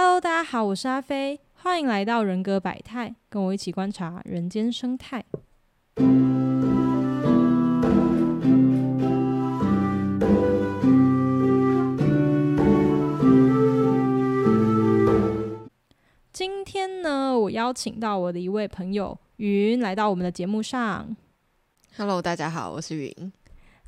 Hello，大家好，我是阿飞，欢迎来到人格百态，跟我一起观察人间生态。今天呢，我邀请到我的一位朋友云来到我们的节目上。Hello，大家好，我是云。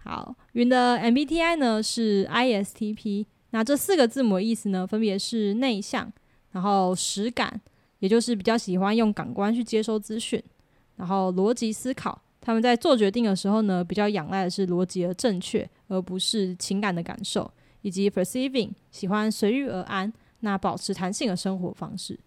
好，云的 MBTI 呢是 ISTP，那这四个字母的意思呢，分别是内向，然后实感，也就是比较喜欢用感官去接收资讯，然后逻辑思考。他们在做决定的时候呢，比较仰赖的是逻辑的正确，而不是情感的感受，以及 perceiving 喜欢随遇而安，那保持弹性的生活方式。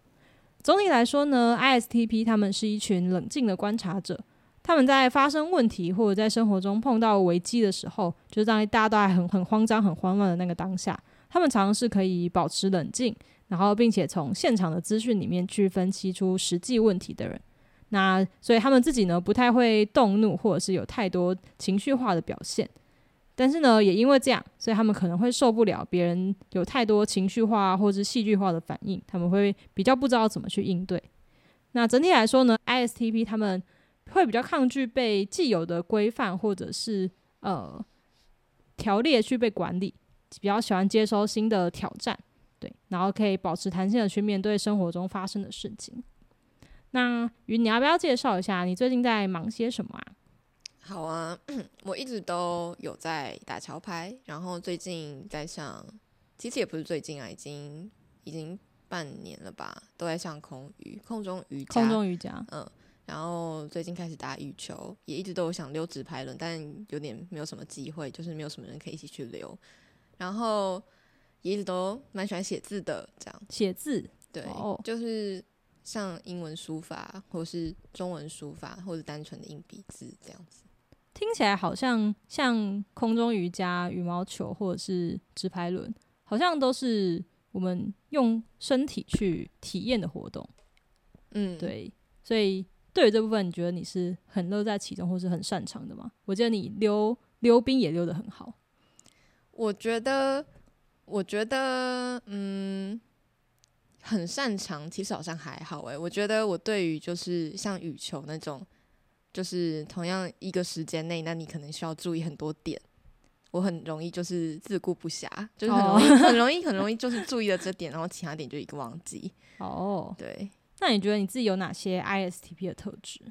总体来说呢，ISTP 他们是一群冷静的观察者。他们在发生问题或者在生活中碰到危机的时候，就是当大家都还很很慌张、很慌乱的那个当下，他们常常是可以保持冷静，然后并且从现场的资讯里面去分析出实际问题的人。那所以他们自己呢不太会动怒，或者是有太多情绪化的表现。但是呢，也因为这样，所以他们可能会受不了别人有太多情绪化或者是戏剧化的反应，他们会比较不知道怎么去应对。那整体来说呢，ISTP 他们会比较抗拒被既有的规范或者是呃条列去被管理，比较喜欢接收新的挑战，对，然后可以保持弹性的去面对生活中发生的事情。那云，你要不要介绍一下你最近在忙些什么啊？好啊，我一直都有在打桥牌，然后最近在上，其实也不是最近啊，已经已经半年了吧，都在上空瑜空中瑜伽，空中瑜伽，嗯，然后最近开始打羽球，也一直都有想溜直排轮，但有点没有什么机会，就是没有什么人可以一起去溜，然后也一直都蛮喜欢写字的，这样写字，对，哦就是像英文书法，或是中文书法，或者单纯的硬笔字这样子。听起来好像像空中瑜伽、羽毛球或者是直排轮，好像都是我们用身体去体验的活动。嗯，对，所以对于这部分，你觉得你是很乐在其中，或是很擅长的吗？我记得你溜溜冰也溜得很好。我觉得，我觉得，嗯，很擅长，其实好像还好诶。我觉得我对于就是像羽球那种，就是同样一个时间内，那你可能需要注意很多点。我很容易就是自顾不暇，就是很容易、很容易、很容易就是注意了这点，然后其他点就一个忘记。哦，对那你觉得你自己有哪些 ISTP 的特质？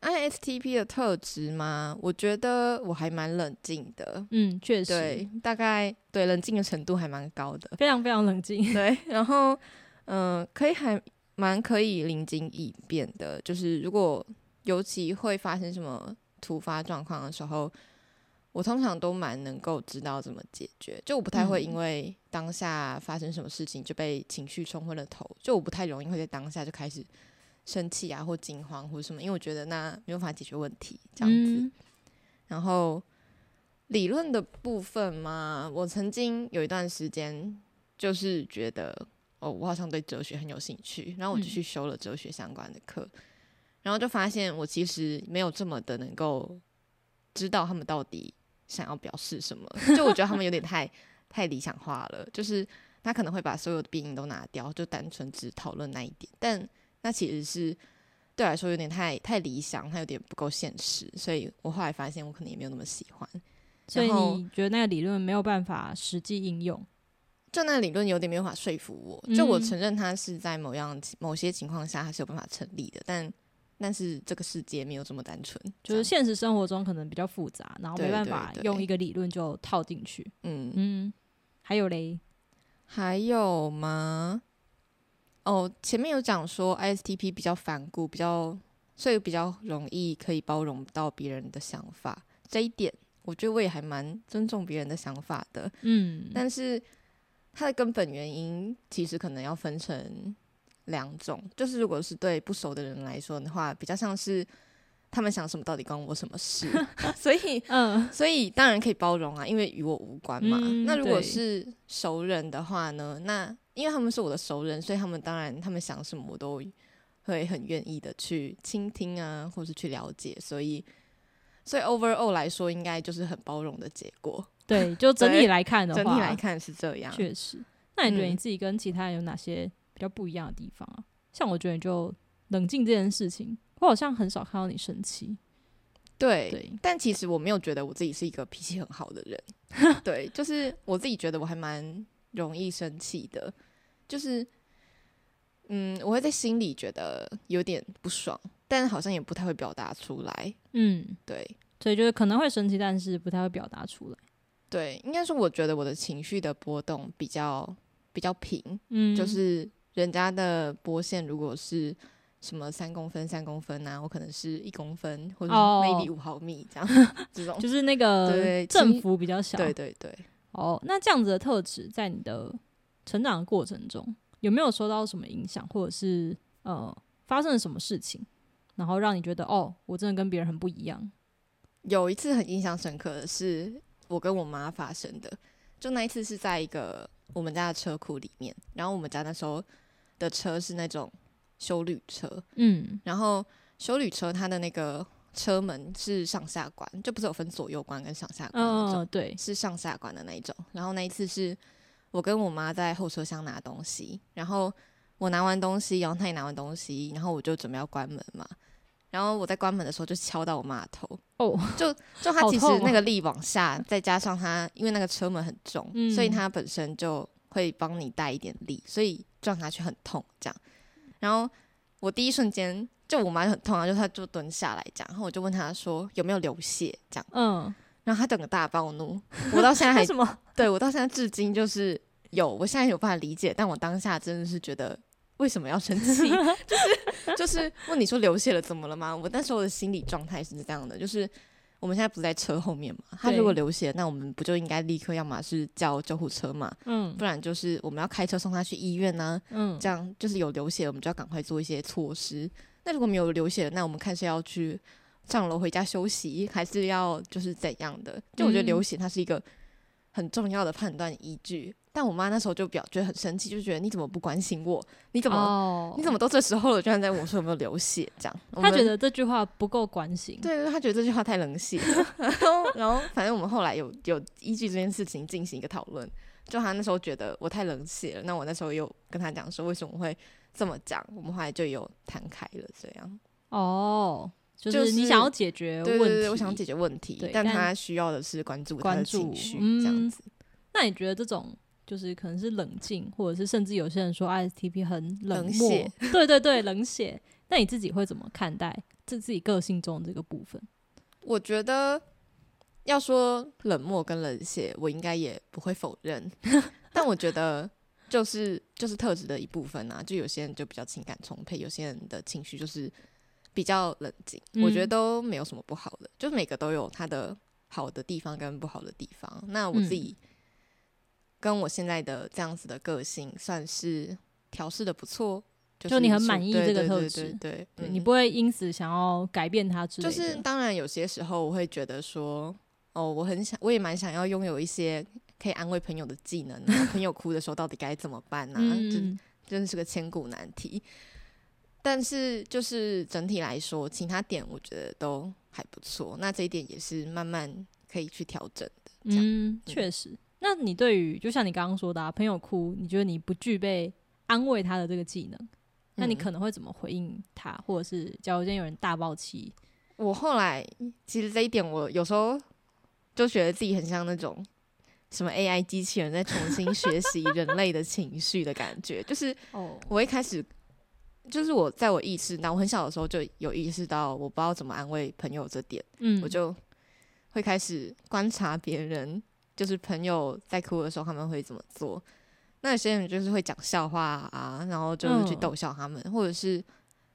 ，ISTP 的特质吗？我觉得我还蛮冷静的。嗯，确实，对，大概对冷静的程度还蛮高的。非常非常冷静。对，然后嗯、可以还蛮可以临机应变的，就是如果尤其会发生什么突发状况的时候，我通常都蛮能够知道怎么解决，就我不太会因嗯为当下发生什么事情就被情绪冲昏了头，就我不太容易会在当下就开始生气啊或惊慌或者什么，因为我觉得那没有办法解决问题这样子。嗯。然后理论的部分嘛，我曾经有一段时间就是觉得，哦，我好像对哲学很有兴趣，然后我就嗯。去修了哲学相关的课，然后就发现我其实没有这么的能够知道他们到底想要表示什么，就我觉得他们有点太太理想化了，就是他可能会把所有的变音都拿掉，就单纯只讨论那一点，但那其实是。对我来说有点太太理想，它有点不够现实，所以我后来发现我可能也没有那么喜欢。所以你觉得那个理论没有办法实际应用？就那个理论有点没有办法说服我，就我嗯承认它是在某样某些情况下它是有办法成立的，但但是这个世界没有这么单纯，就是现实生活中可能比较复杂，然后没办法用一个理论就套进去。嗯，嗯，还有嘞，还有吗？哦，前面有讲说 ISTP 比较反骨，比较所以比较容易可以包容到别人的想法，这一点我觉得我也还蛮尊重别人的想法的。嗯，但是它的根本原因其实可能要分成两种，就是如果是对不熟的人来说的话，比较像是他们想什么到底关我什么事，所以嗯，所以当然可以包容啊，因为与我无关嘛。嗯那如果是熟人的话呢，那因为他们是我的熟人，所以他们当然他们想什么我都会很愿意的去倾听啊，或是去了解，所以所以 overall 来说，应该就是很包容的结果。对，就整体来看的话，整体来看是这样，确实，那你觉得嗯你自己跟其他人有哪些比较不一样的地方啊？像我觉得你就冷静这件事情，我好像很少看到你生气。对，对，但其实我没有觉得我自己是一个脾气很好的人，对，就是我自己觉得我还蛮容易生气的，就是嗯，我会在心里觉得有点不爽，但好像也不太会表达出来，嗯，对所以就是可能会生气，但是不太会表达出来。对，应该是我觉得我的情绪的波动比较比较平，嗯，就是人家的波线如果是。什么三公分、三公分啊？我可能是一公分，或者是哦 maybe 五毫米这样，这种。就是那个对振幅比较小。对对对，哦，那这样子的特质在你的成长的过程中，有没有受到什么影响，或者是呃发生了什么事情，然后让你觉得哦，我真的跟别人很不一样？有一次很印象深刻的是我跟我妈发生的，就那一次是在一个我们家的车库里面，然后我们家那时候的车是那种修旅车，嗯然后修旅车它的那个车门是上下关，就不是有分左右关跟上下关那种，嗯，对，是上下关的那一种。然后那一次是我跟我妈在后车厢拿东西，然后我拿完东西，然后她也拿完东西，然后我就准备要关门嘛。然后我在关门的时候就敲到我妈的头，哦，就 就她其实那个力往下，再加上她因为那个车门很重，嗯所以她本身就会帮你带一点力，所以撞下去很痛这样。然后我第一瞬间就我妈就很痛啊，就她就蹲下来这样，然后我就问她说有没有流血这样，嗯，然后她整个大暴怒，我到现在还为什么？对我到现在至今就是有，我现在有办法理解，但我当下真的是觉得为什么要生气？就是就是问你说流血了怎么了吗？我那时候的心理状态是这样的，就是我们现在不是在车后面嘛，他如果流血，那我们不就应该立刻要么是叫救护车嘛，嗯不然就是我们要开车送他去医院呢、嗯，这样就是有流血，我们就要赶快做一些措施。那如果没有流血，那我们看是要去上楼回家休息，还是要就是怎样的？就我觉得嗯流血它是一个很重要的判断依据。但我妈那时候就表觉得很生气，就觉得你怎么不关心我？你怎么、哦，你怎么都这时候了，居然在问我说有没有流血？这样，她觉得这句话不够关心？对，她觉得这句话太冷血了。然后，然后反正我们后来有有依据这件事情进行一个讨论。就她那时候觉得我太冷血了，那我那时候又跟她讲说为什么会这么讲，我们后来就有谈开了。这样，哦，就就是是你想要解决问题，对对对，我想解决问题，但但他需要的是关注他的关注情绪，嗯这样子。那你觉得这种就是可能是冷静，或者是甚至有些人说 ISTP 很冷冷漠血，对对对，冷血。那你自己会怎么看待这自己个性中的这个部分？我觉得要说冷漠跟冷血，我应该也不会否认，但我觉得就是就是特质的一部分啊。就有些人就比较情感充沛，有些人的情绪就是比较冷静，我觉得嗯都没有什么不好的，就每个都有它的好的地方跟不好的地方。那我自己跟我现在的这样子的个性算是调试的不错。就就你很满意这个特质对你不会因此想要改变它之类的。就是当然有些时候我会觉得说，哦，我很想，我也蛮想要拥有一些可以安慰朋友的技能啊。朋友哭的时候到底该怎么办呢、这嗯，真的是个千古难题。但是就是整体来说，其他点我觉得都还不错。那这一点也是慢慢可以去调整的。嗯，确实。那你对于就像你刚刚说的、啊，朋友哭，你觉得你不具备安慰他的这个技能，那你嗯可能会怎么回应他？或者是假如今天有人大爆气，我后来其实这一点，我有时候就觉得自己很像那种什么 AI 机器人在重新学习人类的情绪的感觉，就是哦，我一开始就是我在我意识到我很小的时候就有意识到我不知道怎么安慰朋友这点，嗯，我就会开始观察别人，就是朋友在哭的时候他们会怎么做。那有些人就是会讲笑话啊，然后就是去嗯逗笑他们，或者是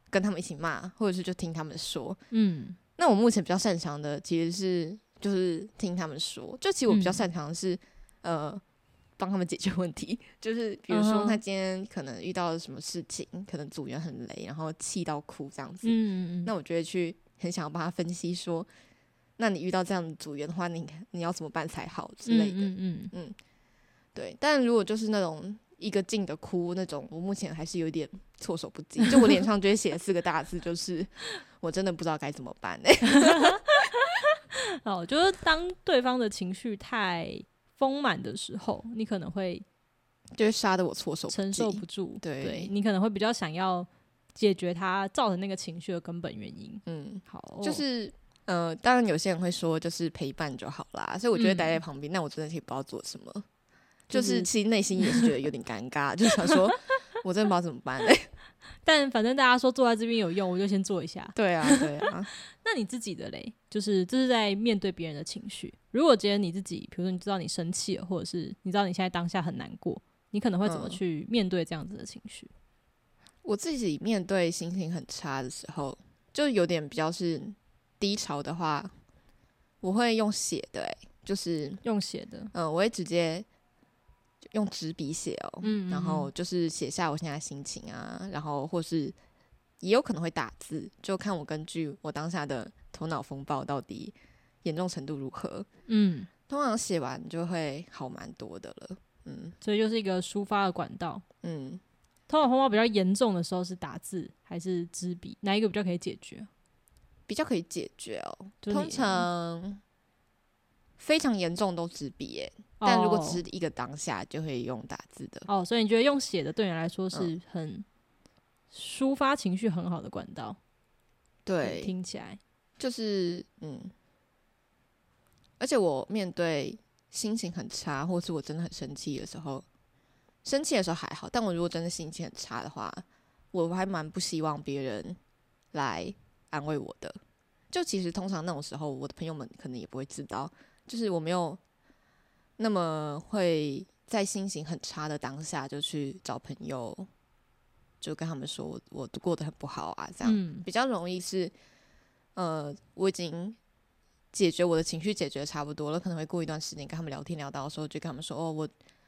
跟他们一起骂，或者是就听他们说。嗯那我目前比较擅长的其实是就是听他们说，就其实我比较嗯擅长的是、呃帮他们解决问题，就是比如说他今天可能遇到了什么事情，可能组员很累，然后气到哭这样子，那我觉得去很想要帮他分析说，那你遇到这样的组员的话，你你要怎么办才好？之类的，嗯嗯嗯。对。但如果就是那种一个劲的哭那种，我目前还是有点措手不及，就我脸上就会写四个大字，就是 我真的不知道该怎么办哎、嗯，哦，就是当对方的情绪太丰满的时候，你可能会就会杀得我措手不承受不住，对你可能会比较想要解决它造成那个情绪的根本原因。嗯，好，就是呃，当然有些人会说就是陪伴就好啦，所以我觉得嗯待在旁边，那我真的也不知道做什么，就就是是其实内心也是觉得有点尴尬，就想说 我真的不知道怎么办嘞、但反正大家说坐在这边有用，我就先坐一下。对啊，对啊，那你自己的嘞，就是这是在面对别人的情绪。如果今天你自己，比如说你知道你生气了，或者是你知道你现在当下很难过，你可能会怎么嗯去面对这样子的情绪？我自己面对心情很差的时候，就有点比较是低潮的话，我会用写的、欸，就是用写的，嗯、呃我会直接用纸笔写哦、嗯然后就是写下我现在的心情啊，然后或是也有可能会打字，就看我根据我当下的头脑风暴到底严重程度如何。嗯，通常写完就会好蛮多的了。嗯所以就是一个抒发的管道。嗯，头脑风暴比较严重的时候是打字还是纸笔？哪一个比较可以解决？比较可以解决哦、通常非常严重都纸笔耶，但如果哦只是一个当下，就会用打字的。哦，所以你觉得用写的对你来说嗯是很抒发情绪很好的管道？对，听起来，就是嗯，而且我面对心情很差，或是我真的很生气的时候，生气的时候还好，但我如果真的心情很差的话，我还蛮不希望别人来安慰我的。就其实通常那种时候，我的朋友们可能也不会知道，就是我没有那么会在心情很差的当下就去找朋友，就跟他们说我我过得很不好啊，这样。嗯比较容易是，呃，我已经解决我的情绪解决得差不多了，可能会过一段时间跟他们聊天聊到的时候，就跟他们说，哦，我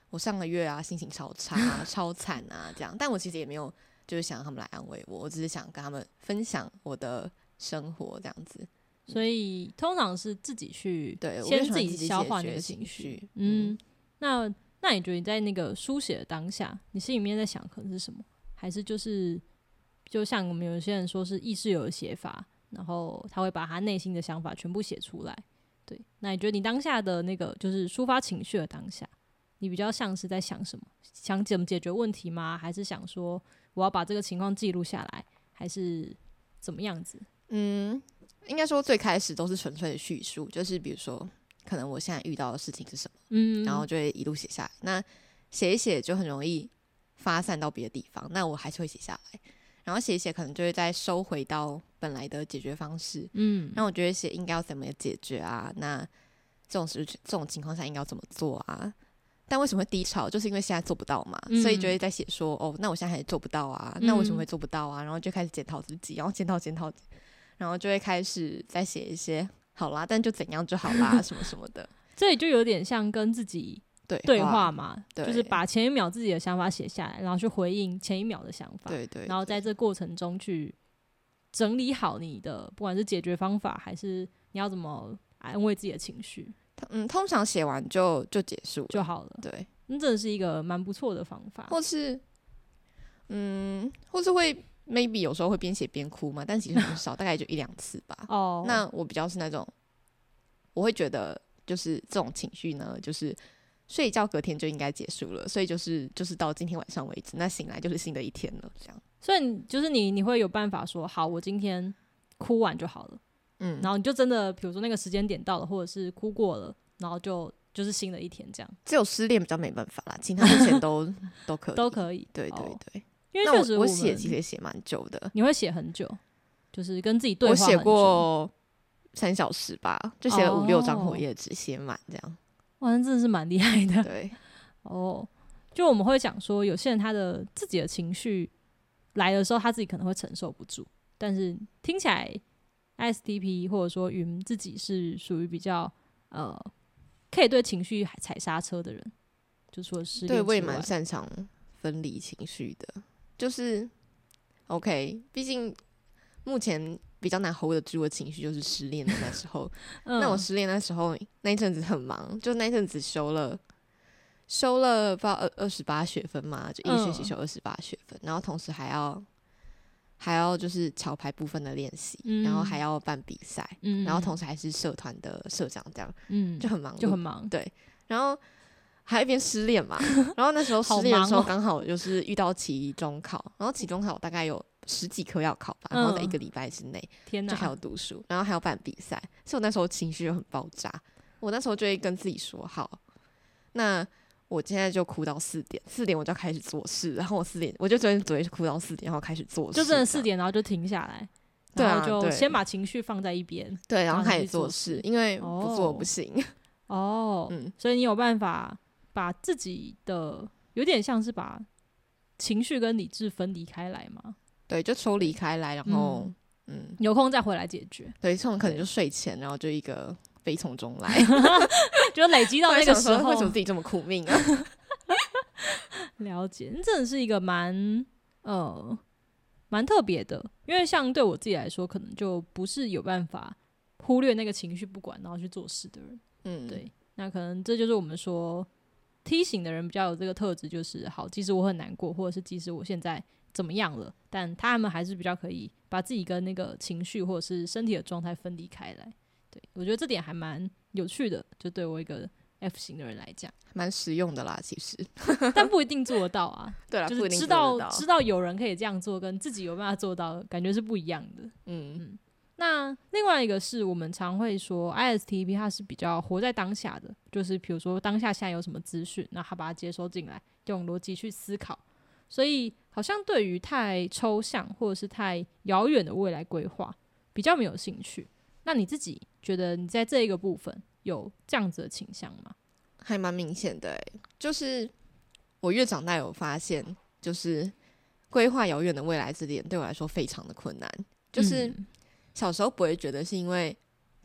我上个月啊心情超差、啊、超惨啊这样，但我其实也没有就是想让他们来安慰我，我只是想跟他们分享我的生活这样子。所以通常是自己去对，先自己消化那个情情绪。嗯，那那你觉得你在那个书写的当下，你心里面在想可能是什么？还是就是就像我们有些人说是意识有的写法，然后他会把他内心的想法全部写出来。对，那你觉得你当下的那个就是抒发情绪的当下，你比较像是在想什么？想怎么解决问题吗？还是想说我要把这个情况记录下来，还是怎么样子？嗯，应该说最开始都是纯粹的叙述，就是比如说，可能我现在遇到的事情是什么。嗯，然后就会一路写下来。那写一写就很容易发散到别的地方，那我还是会写下来。然后写一写，可能就会再收回到本来的解决方式。嗯，那我觉得写应该要怎么解决啊？那这种时这种情况下应该要怎么做啊？但为什么会低潮？就是因为现在做不到嘛，嗯所以就会在写说，哦，那我现在还做不到啊，那为什么会做不到啊？然后就开始检讨自己，然后检讨检讨，然后就会开始再写一些好啦，但就怎样就好啦，什么什么的。这里就有点像跟自己对对话嘛，对就是把前一秒自己的想法写下来，然后去回应前一秒的想法，对对，然后在这过程中去整理好你的不管是解决方法，还是你要怎么安慰自己的情绪嗯，通常写完就就结束，就好了。对，那真的是一个蛮不错的方法。或是嗯，或是会 maybe 有时候会边写边哭嘛，但其实很少，大概就一两次吧。哦，那我比较是那种，我会觉得就是这种情绪呢，就是睡一觉隔天就应该结束了，所以就是就是到今天晚上为止，那醒来就是新的一天了，这样。所以你就是你你会有办法说，好，我今天哭完就好了，嗯，然后你就真的比如说那个时间点到了，或者是哭过了，然后就就是新的一天这样只有失恋比较没办法啦，其他目前都 都可以，都可以。对对哦对。那因为确实我写其实也写蛮久的，你会写很久，就是跟自己对话我写。过三小时吧，就写了五六张哦活页纸，写满这样。哇，那真的是蛮厉害的对，哦。就我们会讲说，有些人他的自己的情绪来的时候，他自己可能会承受不住，但是听起来 ISTP 或者说云自己是属于比较呃可以对情绪踩刹车的人，就说是对我也蛮擅长分离情绪的，就是 OK，毕竟目前比较难 hold 得住的情绪就是失恋的那时候。嗯那我失恋那时候那一阵子很忙，就那一阵子修了修了不知道二二十八学分嘛，就一学期嗯修二十八学分，然后同时还要还要就是桥牌部分的练习，然后还嗯要办比赛，嗯，然后同时还是社团的社长，这样嗯就很忙，就很忙，对，然后还一边失恋嘛。然后那时候好失恋的时候，刚好就是遇到期中考，然后期中考大概有十几科要考吧，然后在一嗯个礼拜之内天哪，就还有读书，然后还要办比赛，所以我那时候情绪就很爆炸。我那时候就会跟自己说：好，那我现在就哭到四点，四点我就要开始做事，然后我四点我就昨天昨天哭到四点，然后开始做事，就真的四点，然后就停下来，对啊就先把情绪放在一边。对，然然后开始做事，因为不做哦不行。哦，嗯，所以你有办法把自己的有点像是把情绪跟理智分离开来嘛？对，就抽离开来，然后嗯有空再回来解决，对，这种可能就睡前，然后就一个悲从中来 就累积到那个时候为什么自己这么苦命啊？了解，真的是一个蛮呃蛮特别的，因为像对我自己来说，可能就不是有办法忽略那个情绪不管，然后去做事的人。嗯，对，那可能这就是我们说梯形的人比较有这个特质，就是好，即使我很难过，或者是即使我现在怎么样了，但他们还是比较可以把自己跟那个情绪或者是身体的状态分离开来。对我觉得这点还蛮有趣的，就对我一个 F 型的人来讲，蛮实用的啦，其实。但不一定做得到啊。对啦，就是知道知道有人可以这样做，跟自己有办法做到，感觉是不一样的。嗯嗯那另外一个是我们常会说，ISTP 它是比较活在当下的，就是比如说当下现在有什么资讯，那他把它接收进来，用逻辑去思考。所以好像对于太抽象或者是太遥远的未来规划比较没有兴趣。那你自己觉得你在这一个部分有这样子的倾向吗？还蛮明显的诶，就是我越长大有发现，就是规划遥远的未来这点对我来说非常的困难。就是嗯小时候不会觉得是因为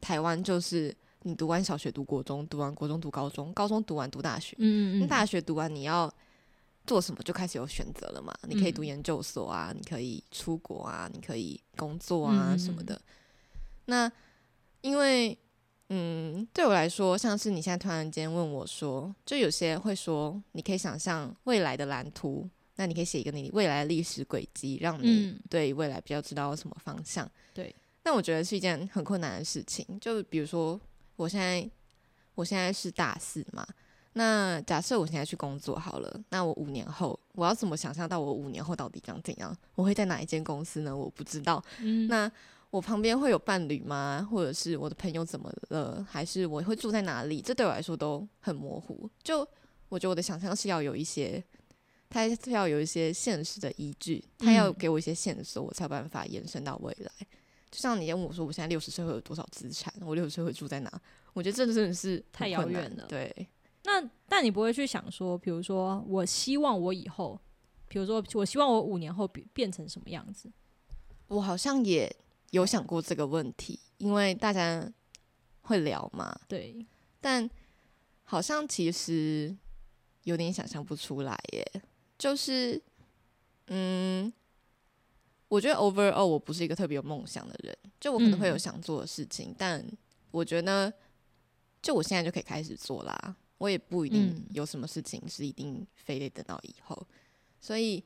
台湾就是你读完小学读国中，读完国中读高中，高中读完读大学，嗯嗯大学读完你要做什么就开始有选择了嘛？你可以读嗯研究所啊，你可以出国啊，你可以工作啊嗯什么的。那因为嗯，对我来说，像是你现在突然间问我说，就有些会说，你可以想象未来的蓝图，那你可以写一个你未来的历史轨迹，让你嗯对未来比较知道什么方向。对，但我觉得是一件很困难的事情。就比如说，我现在我现在是大四嘛，那假设我现在去工作好了，那我五年后我要怎么想象到我五年后到底长怎样？我会在哪一间公司呢？我不知道。嗯那我旁边会有伴侣吗？或者是我的朋友怎么了？还是我会住在哪里？这对我来说都很模糊。就我觉得我的想象是要有一些，它要有一些现实的依据，他要嗯给我一些线索，我才有办法延伸到未来。就像你问我说，我现在六十岁会有多少资产？我六十岁会住在哪？我觉得这真的是太遥远了对，那但你不会去想说，比如说我希望我以后，比如说我希望我五年后变变成什么样子？我好像也有想过这个问题，因为大家会聊嘛，对，但好像其实有点想象不出来耶。就是，嗯，我觉得 overall 我不是一个特别有梦想的人，就我可能会有嗯想做的事情，但我觉得就我现在就可以开始做啦。我也不一定嗯有什么事情是一定非得等到以后，所以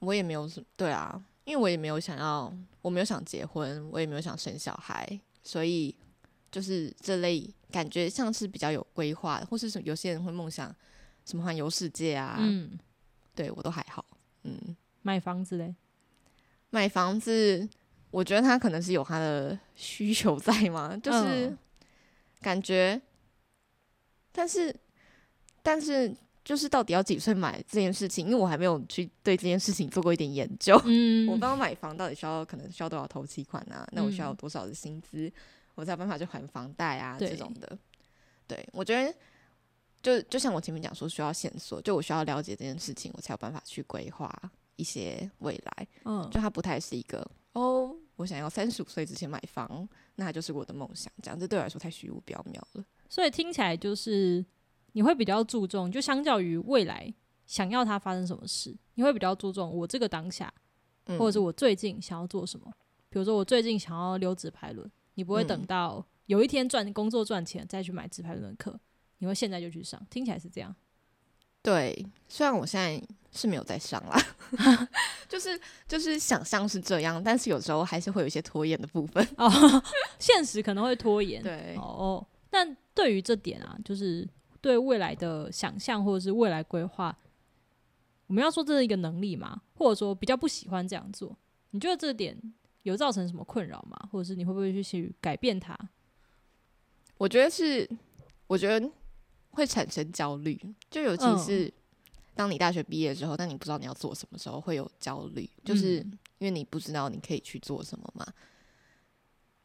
我也没有什对啊，因为我也没有想要，我没有想结婚，我也没有想生小孩，所以就是这类感觉像是比较有规划，或是什有些人会梦想什么环游世界啊，嗯，对我都还好。嗯，买房子嘞，买房子，我觉得他可能是有他的需求在嘛，就是嗯感觉，但是但是就是到底要几岁买这件事情，因为我还没有去对这件事情做过一点研究。嗯，我不知道买房到底需要可能需要多少头期款啊？那我需要嗯多少的薪资，我才有办法去还房贷啊这种的。对，我觉得就就像我前面讲说，需要线索，就我需要了解这件事情，我才有办法去规划一些未来。嗯，就它不太是一个哦，我想要三十五岁之前买房，那它就是我的梦想。这样这对我来说太虚无缥缈了。所以听起来就是你会比较注重，就相较于未来想要它发生什么事，你会比较注重我这个当下，嗯或者是我最近想要做什么。比如说我最近想要溜直排轮，你不会等嗯到有一天赚工作赚钱再去买直排轮的课，你会现在就去上。听起来是这样。对，虽然我现在是没有在上啦，就是就是想象是这样，但是有时候还是会有一些拖延的部分。哦，现实可能会拖延。对，哦，但对于这点啊，就是对未来的想象或者是未来规划，我们要说这是一个能力吗？或者说比较不喜欢这样做？你觉得这点有造成什么困扰吗？或者是你会不会去去改变它？我觉得是，我觉得会产生焦虑，就尤其嗯是当你大学毕业之后，但你不知道你要做什么时候，会有焦虑，就是嗯因为你不知道你可以去做什么嘛。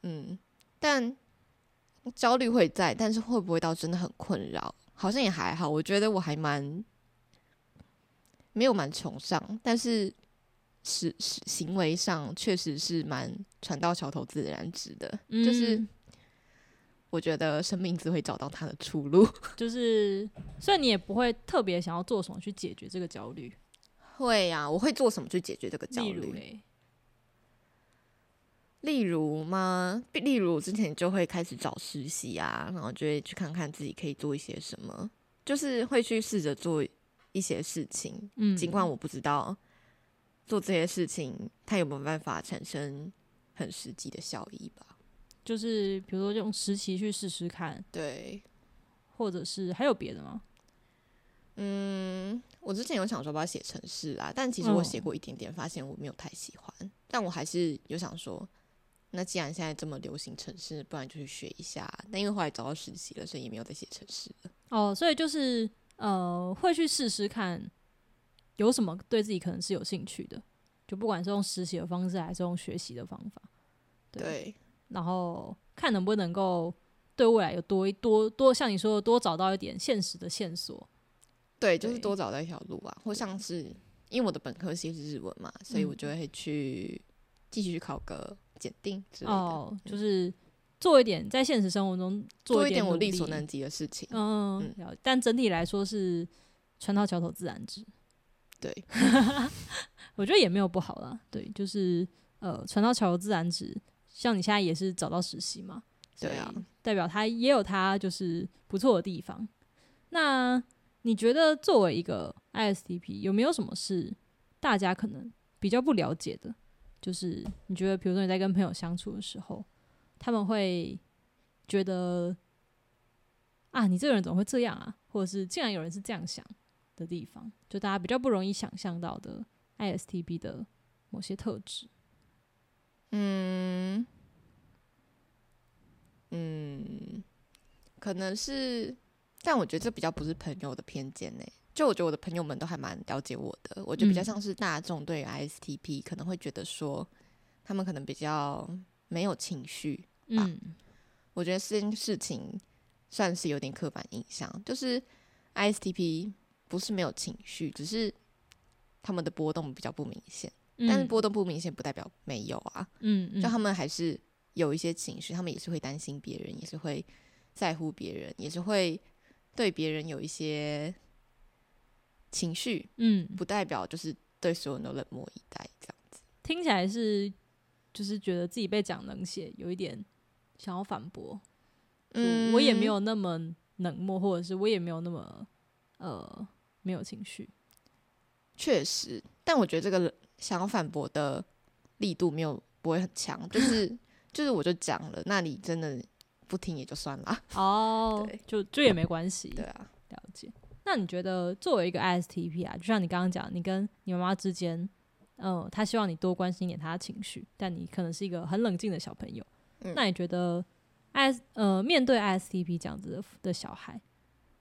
嗯，但焦虑会在，但是会不会到真的很困扰？好像也还好，我觉得我还蛮没有蛮崇尚，但是是是行为上确实是蛮船到桥头自然直的，就是嗯我觉得生命自会找到它的出路。就是，所以你也不会特别想要做什么去解决这个焦虑。会呀、我会做什么去解决这个焦例如虑？嘞，例如吗？例如我之前就会开始找实习啊，然后就会去看看自己可以做一些什么，就是会去试着做一些事情，嗯，尽管我不知道做这些事情它有没有办法产生很实际的效益吧。就是比如说用实习去试试看，对，或者是还有别的吗？嗯，我之前有想说要写程式啊，但其实我写嗯过一点点，发现我没有太喜欢。但我还是有想说，那既然现在这么流行城市，不然就去学一下。但因为后来找到实习了，所以也没有再写城市了。哦，所以就是呃，会去试试看有什么对自己可能是有兴趣的，就不管是用实习的方式还是用学习的方法，对对，然后看能不能够对未来有多多多像你说的多找到一点现实的线索。对，就是多找到一条路啊，或像是因为我的本科系是日文嘛，所以我嗯就会去继续去考个检定之类的，哦，就是做一点在现实生活中一做一点我力力所能及的事情。嗯，嗯了解但整体来说是船到桥头自然直。对，我觉得也没有不好啦。对，就是呃，船到桥头自然直。像你现在也是找到实习嘛，对啊代表他也有他就是不错的地方。那你觉得作为一个 ISTP，有没有什么是大家可能比较不了解的？就是你觉得，比如说你在跟朋友相处的时候，他们会觉得啊，你这个人怎么会这样啊？或者是竟然有人是这样想的地方，就大家比较不容易想象到的 ISTP 的某些特质。嗯嗯，可能是，但我觉得这比较不是朋友的偏见呢。就我觉得我的朋友们都还蛮了解我的，我觉得比较嗯像是大众对于 ISTP 可能会觉得说，他们可能比较没有情绪。嗯我觉得这件事情算是有点刻板印象，就是 ISTP 不是没有情绪，只是他们的波动比较不明显。但是嗯波动不明显不代表没有啊，嗯嗯，就他们还是有一些情绪，他们也是会担心别人，也是会在乎别人，也是会对别人有一些情绪，嗯不代表就是对所有人都冷漠以待这样子。听起来是就是觉得自己被讲冷血，有一点想要反驳。嗯，我也没有那么冷漠，或者是我也没有那么呃没有情绪。确实，但我觉得这个想要反驳的力度没有不会很强，就是 就是我就讲了，那你真的不听也就算了。哦 对，就就也没关系。对啊，了解。那你觉得作为一个 ISTP 啊，就像你刚刚讲，你跟你妈妈之间，呃，她希望你多关心一点她的情绪，但你可能是一个很冷静的小朋友。嗯那你觉得 IS 呃面对 ISTP 这样子的的小孩，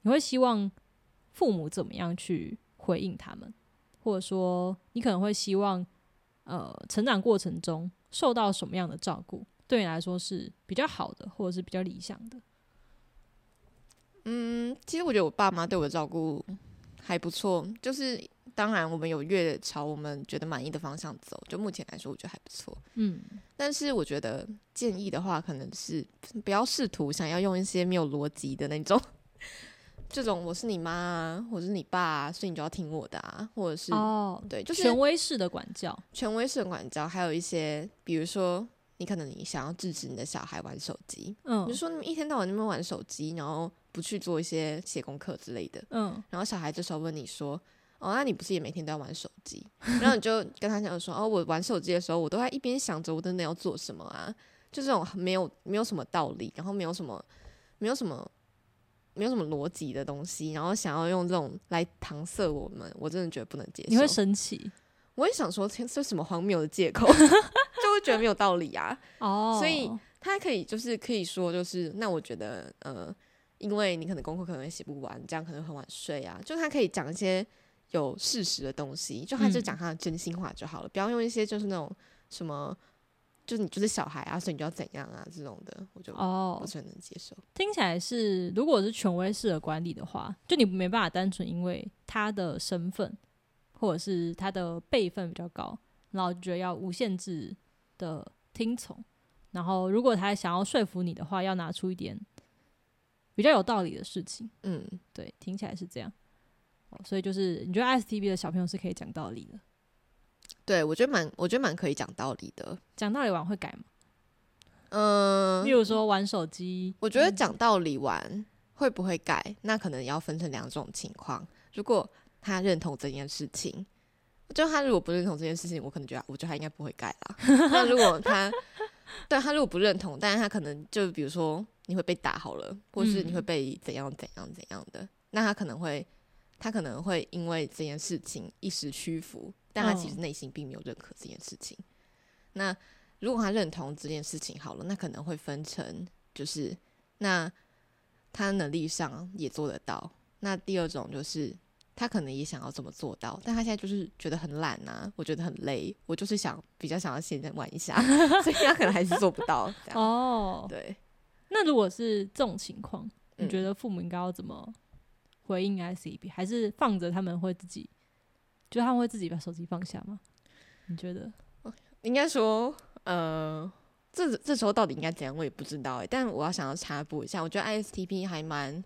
你会希望父母怎么样去回应他们，或者说你可能会希望呃成长过程中受到什么样的照顾，对你来说是比较好的，或者是比较理想的？嗯，其实我觉得我爸妈对我的照顾还不错，就是当然我们有越朝我们觉得满意的方向走，就目前来说我觉得还不错。嗯但是我觉得建议的话，可能是不要试图想要用一些没有逻辑的那种，这种我是你妈啊，我是你爸啊，所以你就要听我的啊，或者是、哦，对，就是权威式的管教。权威式的管教，还有一些比如说你可能你想要制止你的小孩玩手机，嗯你就说你们一天到晚在那边玩手机，然后不去做一些写功课之类的，嗯然后小孩这时候问你说：“哦，那你不是也每天都要玩手机？”然后你就跟他讲说：“哦，我玩手机的时候，我都在一边想着我真的要做什么啊，就这种没有没有什么道理，然后没有什么没有什么没有什么逻辑的东西，然后想要用这种来搪塞我们，我真的觉得不能接受。你会生气我也想说，天这什么荒谬的借口，就会觉得没有道理啊。哦，所以他可以就是可以说，就是那我觉得呃，因为你可能功课可能会写不完，这样可能很晚睡啊。就他可以讲一些有事实的东西，就他就嗯讲他的真心话就好了，不要用一些就是那种什么，就是你就是小孩啊，所以你就要怎样啊这种的，我就哦不，是很能接受。听起来是，如果是权威式的管理的话，就你没办法单纯因为他的身份或者是他的辈分比较高，然后觉得要无限制的听从。然后，如果他想要说服你的话，要拿出一点比较有道理的事情。嗯，对，听起来是这样。哦，所以就是你觉得 ISTP 的小朋友是可以讲道理的，对我觉得蛮，我觉得蛮可以讲道理的。讲道理玩会改吗？嗯、例如说玩手机，我觉得讲道理玩会不会改，那可能要分成两种情况。如果他认同这件事情，就他如果不认同这件事情，我可能觉得，我觉得他应该不会改啦。那如果他 对他如果不认同，但是他可能就比如说你会被打好了，或是你会嗯被怎样怎样怎样的，那他可能会他可能会因为这件事情一时屈服，但他其实嗯内心并没有认可这件事情。那如果他认同这件事情好了，那可能会分成就是那他能力上也做得到。那第二种就是他可能也想要怎么做到，但他现在就是觉得很懒啊，我觉得很累，我就是想比较想要现在玩一下，所以他可能还是做不到。哦，对，那如果是这种情况，你嗯觉得父母应该要怎么回应 ICP？还是放着他们会自己，就他们会自己把手机放下吗？你觉得？应该说，呃，这这时候到底应该怎样，我也不知道哎。但我要想要插播一下，我觉得 ISTP 还蛮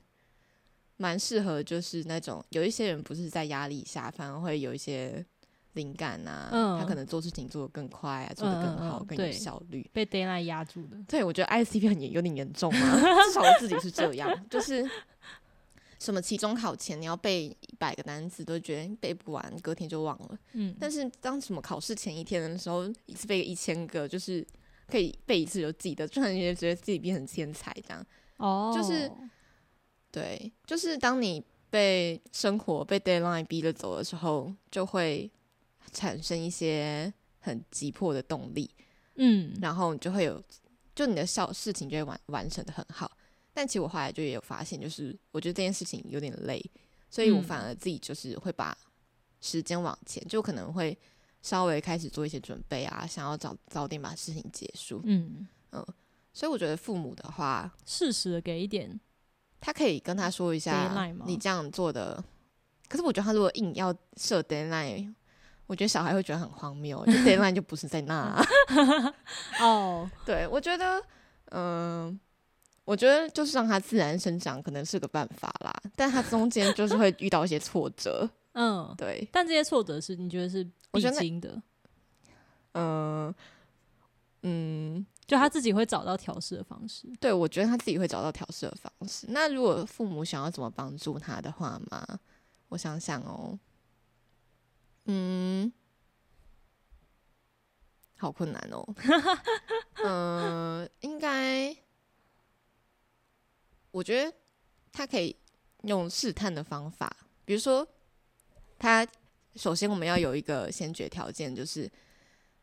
蛮适合，就是那种有一些人不是在压力下，反而会有一些灵感啊，嗯他可能做事情做得更快啊，做得更好，更有效率。被 d a y l i n e 压住的？对，我觉得 ISTP 很严有点严重啊，至少我自己是这样，就是什么期中考前你要背一百个单词，都觉得背不完，隔天就忘了。嗯，但是当什么考试前一天的时候，一次背一千个，就是可以背一次就记得，突然间觉得自己变成天才这样。哦，就是对，就是当你被生活被 deadline 逼着走的时候，就会产生一些很急迫的动力，嗯，然后你就会有，就你的小事情就会完完成的很好。但其实我后来就也有发现，就是我觉得这件事情有点累，所以我嗯反而自己就是会把时间往前，就可能会稍微开始做一些准备啊，想要早早点把事情结束。嗯，所以我觉得父母的话，适时的给一点，他可以跟他说一下，你这样做的。可是我觉得他如果硬要设 deadline，我觉得小孩会觉得很荒谬，就 deadline 就不是在那啊、哦，对，我觉得，嗯、我觉得就是让他自然生长，可能是个办法啦。但他中间就是会遇到一些挫折，嗯，对，但这些挫折是你觉得是必经的，嗯、嗯，就他自己会找到调试的方式。对，我觉得他自己会找到调试的方式。那如果父母想要怎么帮助他的话嘛，我想想哦，嗯，好困难哦。嗯、应该，我觉得他可以用试探的方法，比如说，他首先我们要有一个先决条件，就是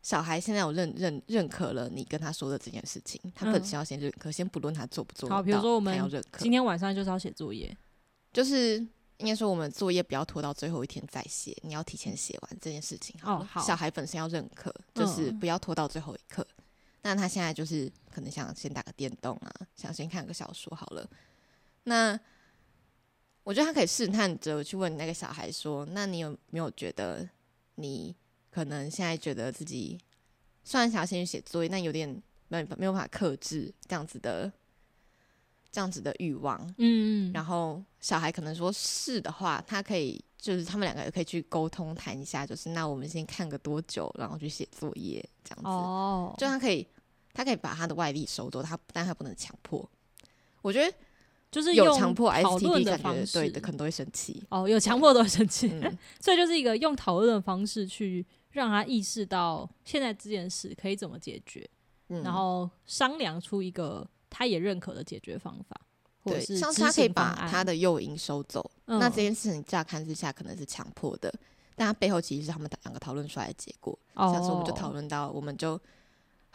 小孩现在有认认认可了你跟他说的这件事情，他本嗯身要先认可，先不论他做不做到，好比如说我们要认可今，天晚上就是要写作业，就是应该说我们作业不要拖到最后一天再写，你要提前写完这件事情。哦好小孩本身要认可，就是嗯不要拖到最后一刻。那他现在就是可能想先打个电动啊，想先看个小说好了。那我觉得他可以试探着去问那个小孩说：“那你有没有觉得你可能现在觉得自己虽然想要先去写作业，但有点没没有办法克制这样子的这样子的欲望？”嗯，然后小孩可能说是的话，他可以就是他们两个也可以去沟通谈一下，就是那我们先看个多久，然后去写作业这样子。哦，就他可以，他可以把他的外力收走，他但他不能强迫。我觉得就是有强迫讨论 STP 的感觉对的，可能都会生气。哦，有强迫都会生气，嗯，所以就是一个用讨论的方式去让他意识到现在这件事可以怎么解决，嗯。然后商量出一个他也认可的解决方法，或者对，是执像是他可以把他的诱因收走，嗯。那这件事情乍看之下可能是强迫的，但他背后其实是他们两个讨论出来的结果。像是我们就讨哦论到，我们就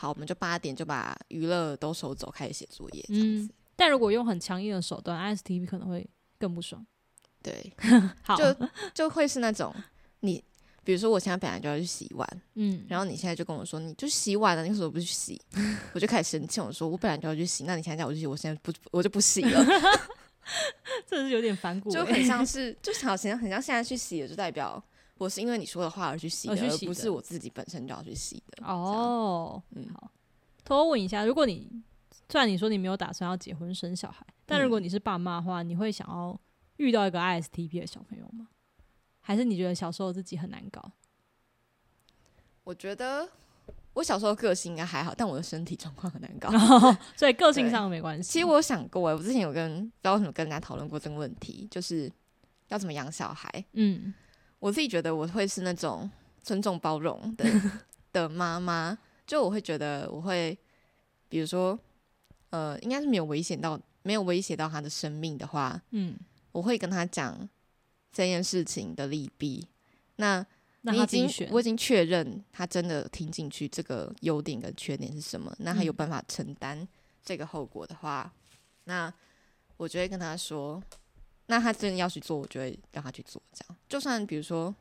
好，我们就八点就把娱乐都收走，开始写作业这样嗯子。，但如果用很强硬的手段，ISTP 可能会更不爽。对，好，就就会是那种你，比如说我现在本来就要去洗碗，嗯，然后你现在就跟我说你就洗碗了，你为什么不去洗？我就开始生气，我说我本来就要去洗，那你现在叫我去洗，我现在不我就不洗了，这是有点反骨欸，就很像 是就好像很像现在去洗了，就代表我是因为你说的话而去洗的，而去洗的而不是我自己本身就要去洗的。哦。嗯好，偷偷问一下，如果你虽然你说你没有打算要结婚生小孩，但如果你是爸妈的话，你会想要遇到一个 ISTP 的小朋友吗？还是你觉得小时候自己很难搞？我觉得我小时候个性应该还好，但我的身体状况很难搞。所以个性上没关系。其实我有想过、欸，我之前有跟不知道为什么跟人家讨论过这个问题，就是要怎么养小孩。嗯我自己觉得我会是那种尊重包容的 的妈妈，就我会觉得我会，比如说，呃，应该是没有危险到没有威胁到他的生命的话，嗯，我会跟他讲这件事情的利弊。那让你已经。我已经确认他真的听进去这个优点跟缺点是什么，那他有嗯办法承担这个后果的话，那我就会跟他说，那他真的要去做，我就会让他去做。这样，就算比如说，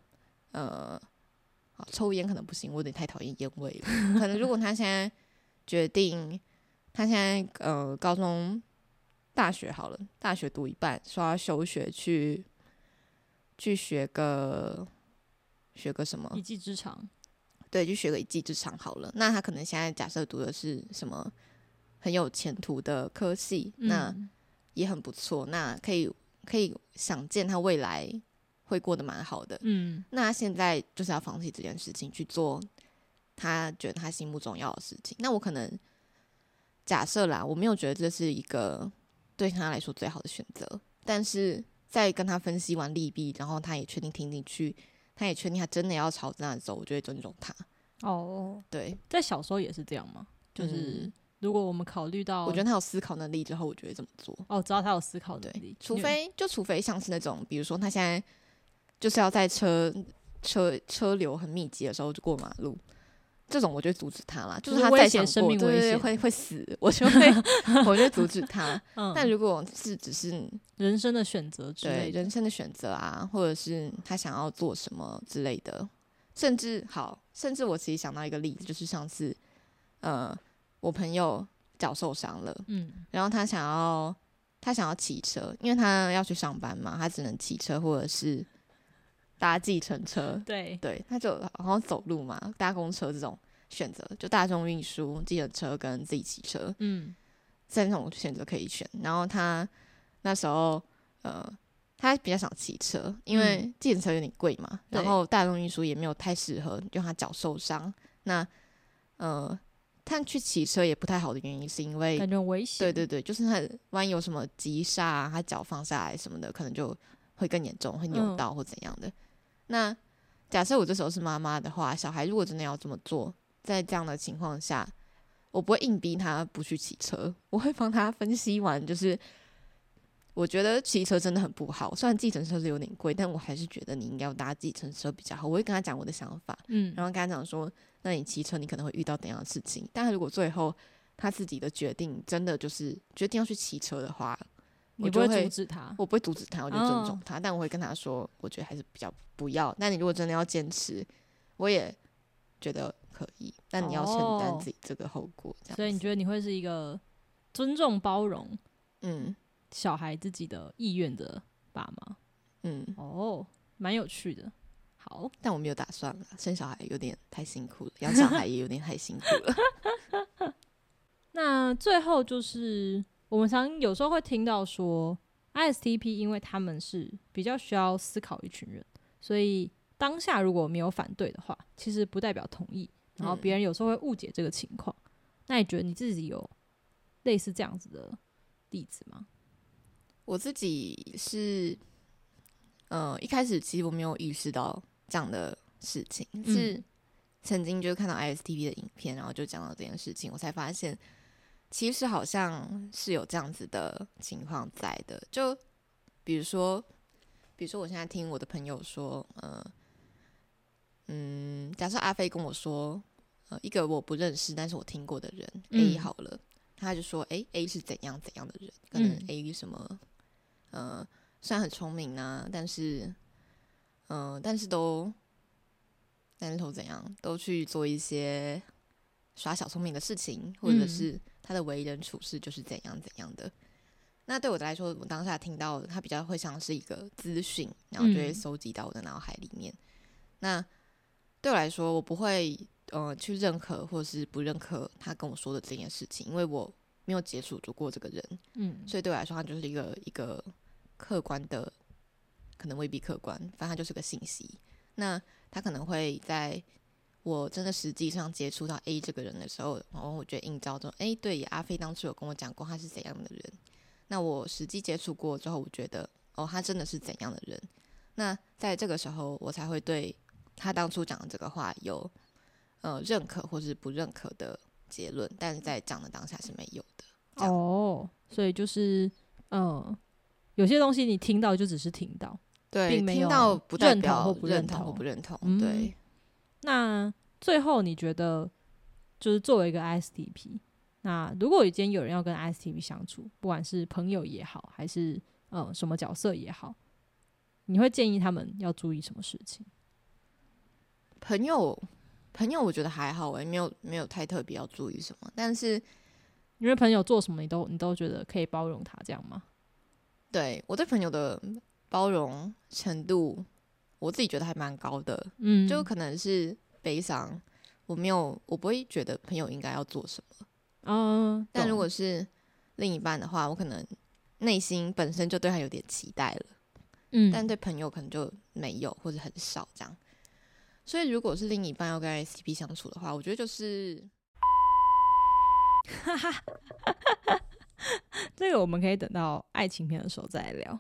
呃，好抽烟可能不行，我有点太讨厌烟味了。可能如果他现在决定，他现在呃高中、大学好了，大学读一半，说要休学去去学个学个什么一技之长，对，就学个一技之长好了。那他可能现在假设读的是什么很有前途的科系，那嗯也很不错。那可以可以想见他未来会过得蛮好的。嗯那他现在就是要放弃这件事情，去做他觉得他心目中要的事情。那我可能假设啦，我没有觉得这是一个对他来说最好的选择，但是在跟他分析完利弊，然后他也确定听进去，他也确定他真的要朝这样走，我就会尊重他。哦，对，在小时候也是这样吗？就是嗯如果我们考虑到，我觉得他有思考能力之后，我就会这么做。哦，知道他有思考能对力，，除非就除非像是那种，比如说他现在就是要在车车车流很密集的时候就过马路，这种我就会阻止他啦。就就是他在想过，生命危对对对，险会会死，我就会 我就阻止他。嗯，但如果是只是人生的选择之对人生的选择啊，或者是他想要做什么之类的，甚至好，甚至我自己想到一个例子，就是上次呃，我朋友脚受伤了，嗯然后他想要他想要骑车，因为他要去上班嘛，他只能骑车或者是搭计程车。对，对，他就好像走路嘛，搭公车这种选择，就大众运输、计程车跟自己骑车，嗯三种选择可以选。然后他那时候呃，他比较想骑车，因为计程车有点贵嘛，嗯然后大众运输也没有太适合，就他脚受伤。那呃，他去骑车也不太好的原因是因为感觉危险，对对对，就是他万一有什么急刹、啊，他脚放下来什么的，可能就会更严重，会扭嗯到或怎样的。那假设我这时候是妈妈的话，小孩如果真的要这么做，在这样的情况下，我不会硬逼他不去骑车，我会帮他分析完，就是我觉得骑车真的很不好，虽然计程车是有点贵，但我还是觉得你应该要搭计程车比较好。我会跟他讲我的想法，嗯，然后跟他讲说，那你骑车你可能会遇到怎样的事情？但是如果最后他自己的决定真的就是决定要去骑车的话，你不会阻止他，我不会阻止他，我就尊重哦他，但我会跟他说，我觉得还是比较不要。那你如果真的要坚持，我也觉得可以，但你要承担哦自己这个后果。这样子，所以你觉得你会是一个尊重包容嗯小孩自己的意愿的爸妈？嗯，哦，蛮有趣的。好，但我没有打算了，生小孩有点太辛苦了，养小孩也有点太辛苦了。那最后就是我们常有时候会听到说，ISTP 因为他们是比较需要思考一群人，所以当下如果没有反对的话，其实不代表同意。然后嗯别人有时候会误解这个情况。那你觉得你自己有类似这样子的例子吗？我自己是，呃，一开始其实我没有意识到这样的事情，是曾经就看到 ISTV 的影片，然后就讲到这件事情，我才发现，其实好像是有这样子的情况在的，就比如说，比如说我现在听我的朋友说，呃，嗯，假设阿飞跟我说，呃，一个我不认识但是我听过的人 A 好了，他就说，哎，A 是怎样怎样的人，可能 A 什么，呃，虽然很聪明啊，但是，嗯，但是都，但是都怎样，都去做一些耍小聪明的事情，或者是。他的为人处事就是怎样怎样的。那对我来说，我当下听到他比较会像是一个资讯，然后就会搜集到我的脑海里面。那对我来说，我不会呃去认可或者是不认可他跟我说的这件事情，因为我没有接触过这个人。嗯，所以对我来说，他就是一个一个客观的，可能未必客观，反正他就是个信息。那他可能会在。我真的实际上接触到 A 这个人的时候，然后我觉得映照中，哎，对，阿飞当初有跟我讲过他是怎样的人。那我实际接触过之后，我觉得，哦，他真的是怎样的人。那在这个时候，我才会对他当初讲的这个话有呃认可或是不认可的结论。但是在讲的当下是没有的。哦，所以就是，嗯，有些东西你听到就只是听到，对，并没有认同或不认同或不认同，对。那最后你觉得，就是作为一个 ISTP，那如果今天有人要跟 ISTP 相处，不管是朋友也好，还是嗯什么角色也好，你会建议他们要注意什么事情？朋友，朋友，我觉得还好诶，没有没有太特别要注意什么。但是因为朋友做什么，你都你都觉得可以包容他，这样吗？对我对朋友的包容程度。我自己觉得还蛮高的，嗯，就可能是悲伤，我没有，我不会觉得朋友应该要做什么，嗯，但如果是另一半的话，我可能内心本身就对他有点期待了，嗯，但对朋友可能就没有或者很少这样，所以如果是另一半要跟 S T P 相处的话，我觉得就是，哈哈哈，这个我们可以等到爱情片的时候再来聊。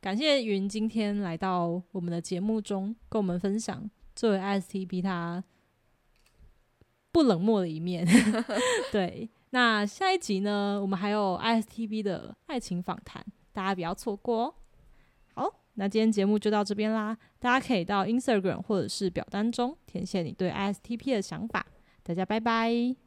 感谢云今天来到我们的节目中，跟我们分享作为 S T P 他不冷漠的一面。对，那下一集呢，我们还有 ISTP 的爱情访谈，大家不要错过哦。好，那今天节目就到这边啦，大家可以到 Instagram 或者是表单中填写你对 ISTP 的想法。大家拜拜。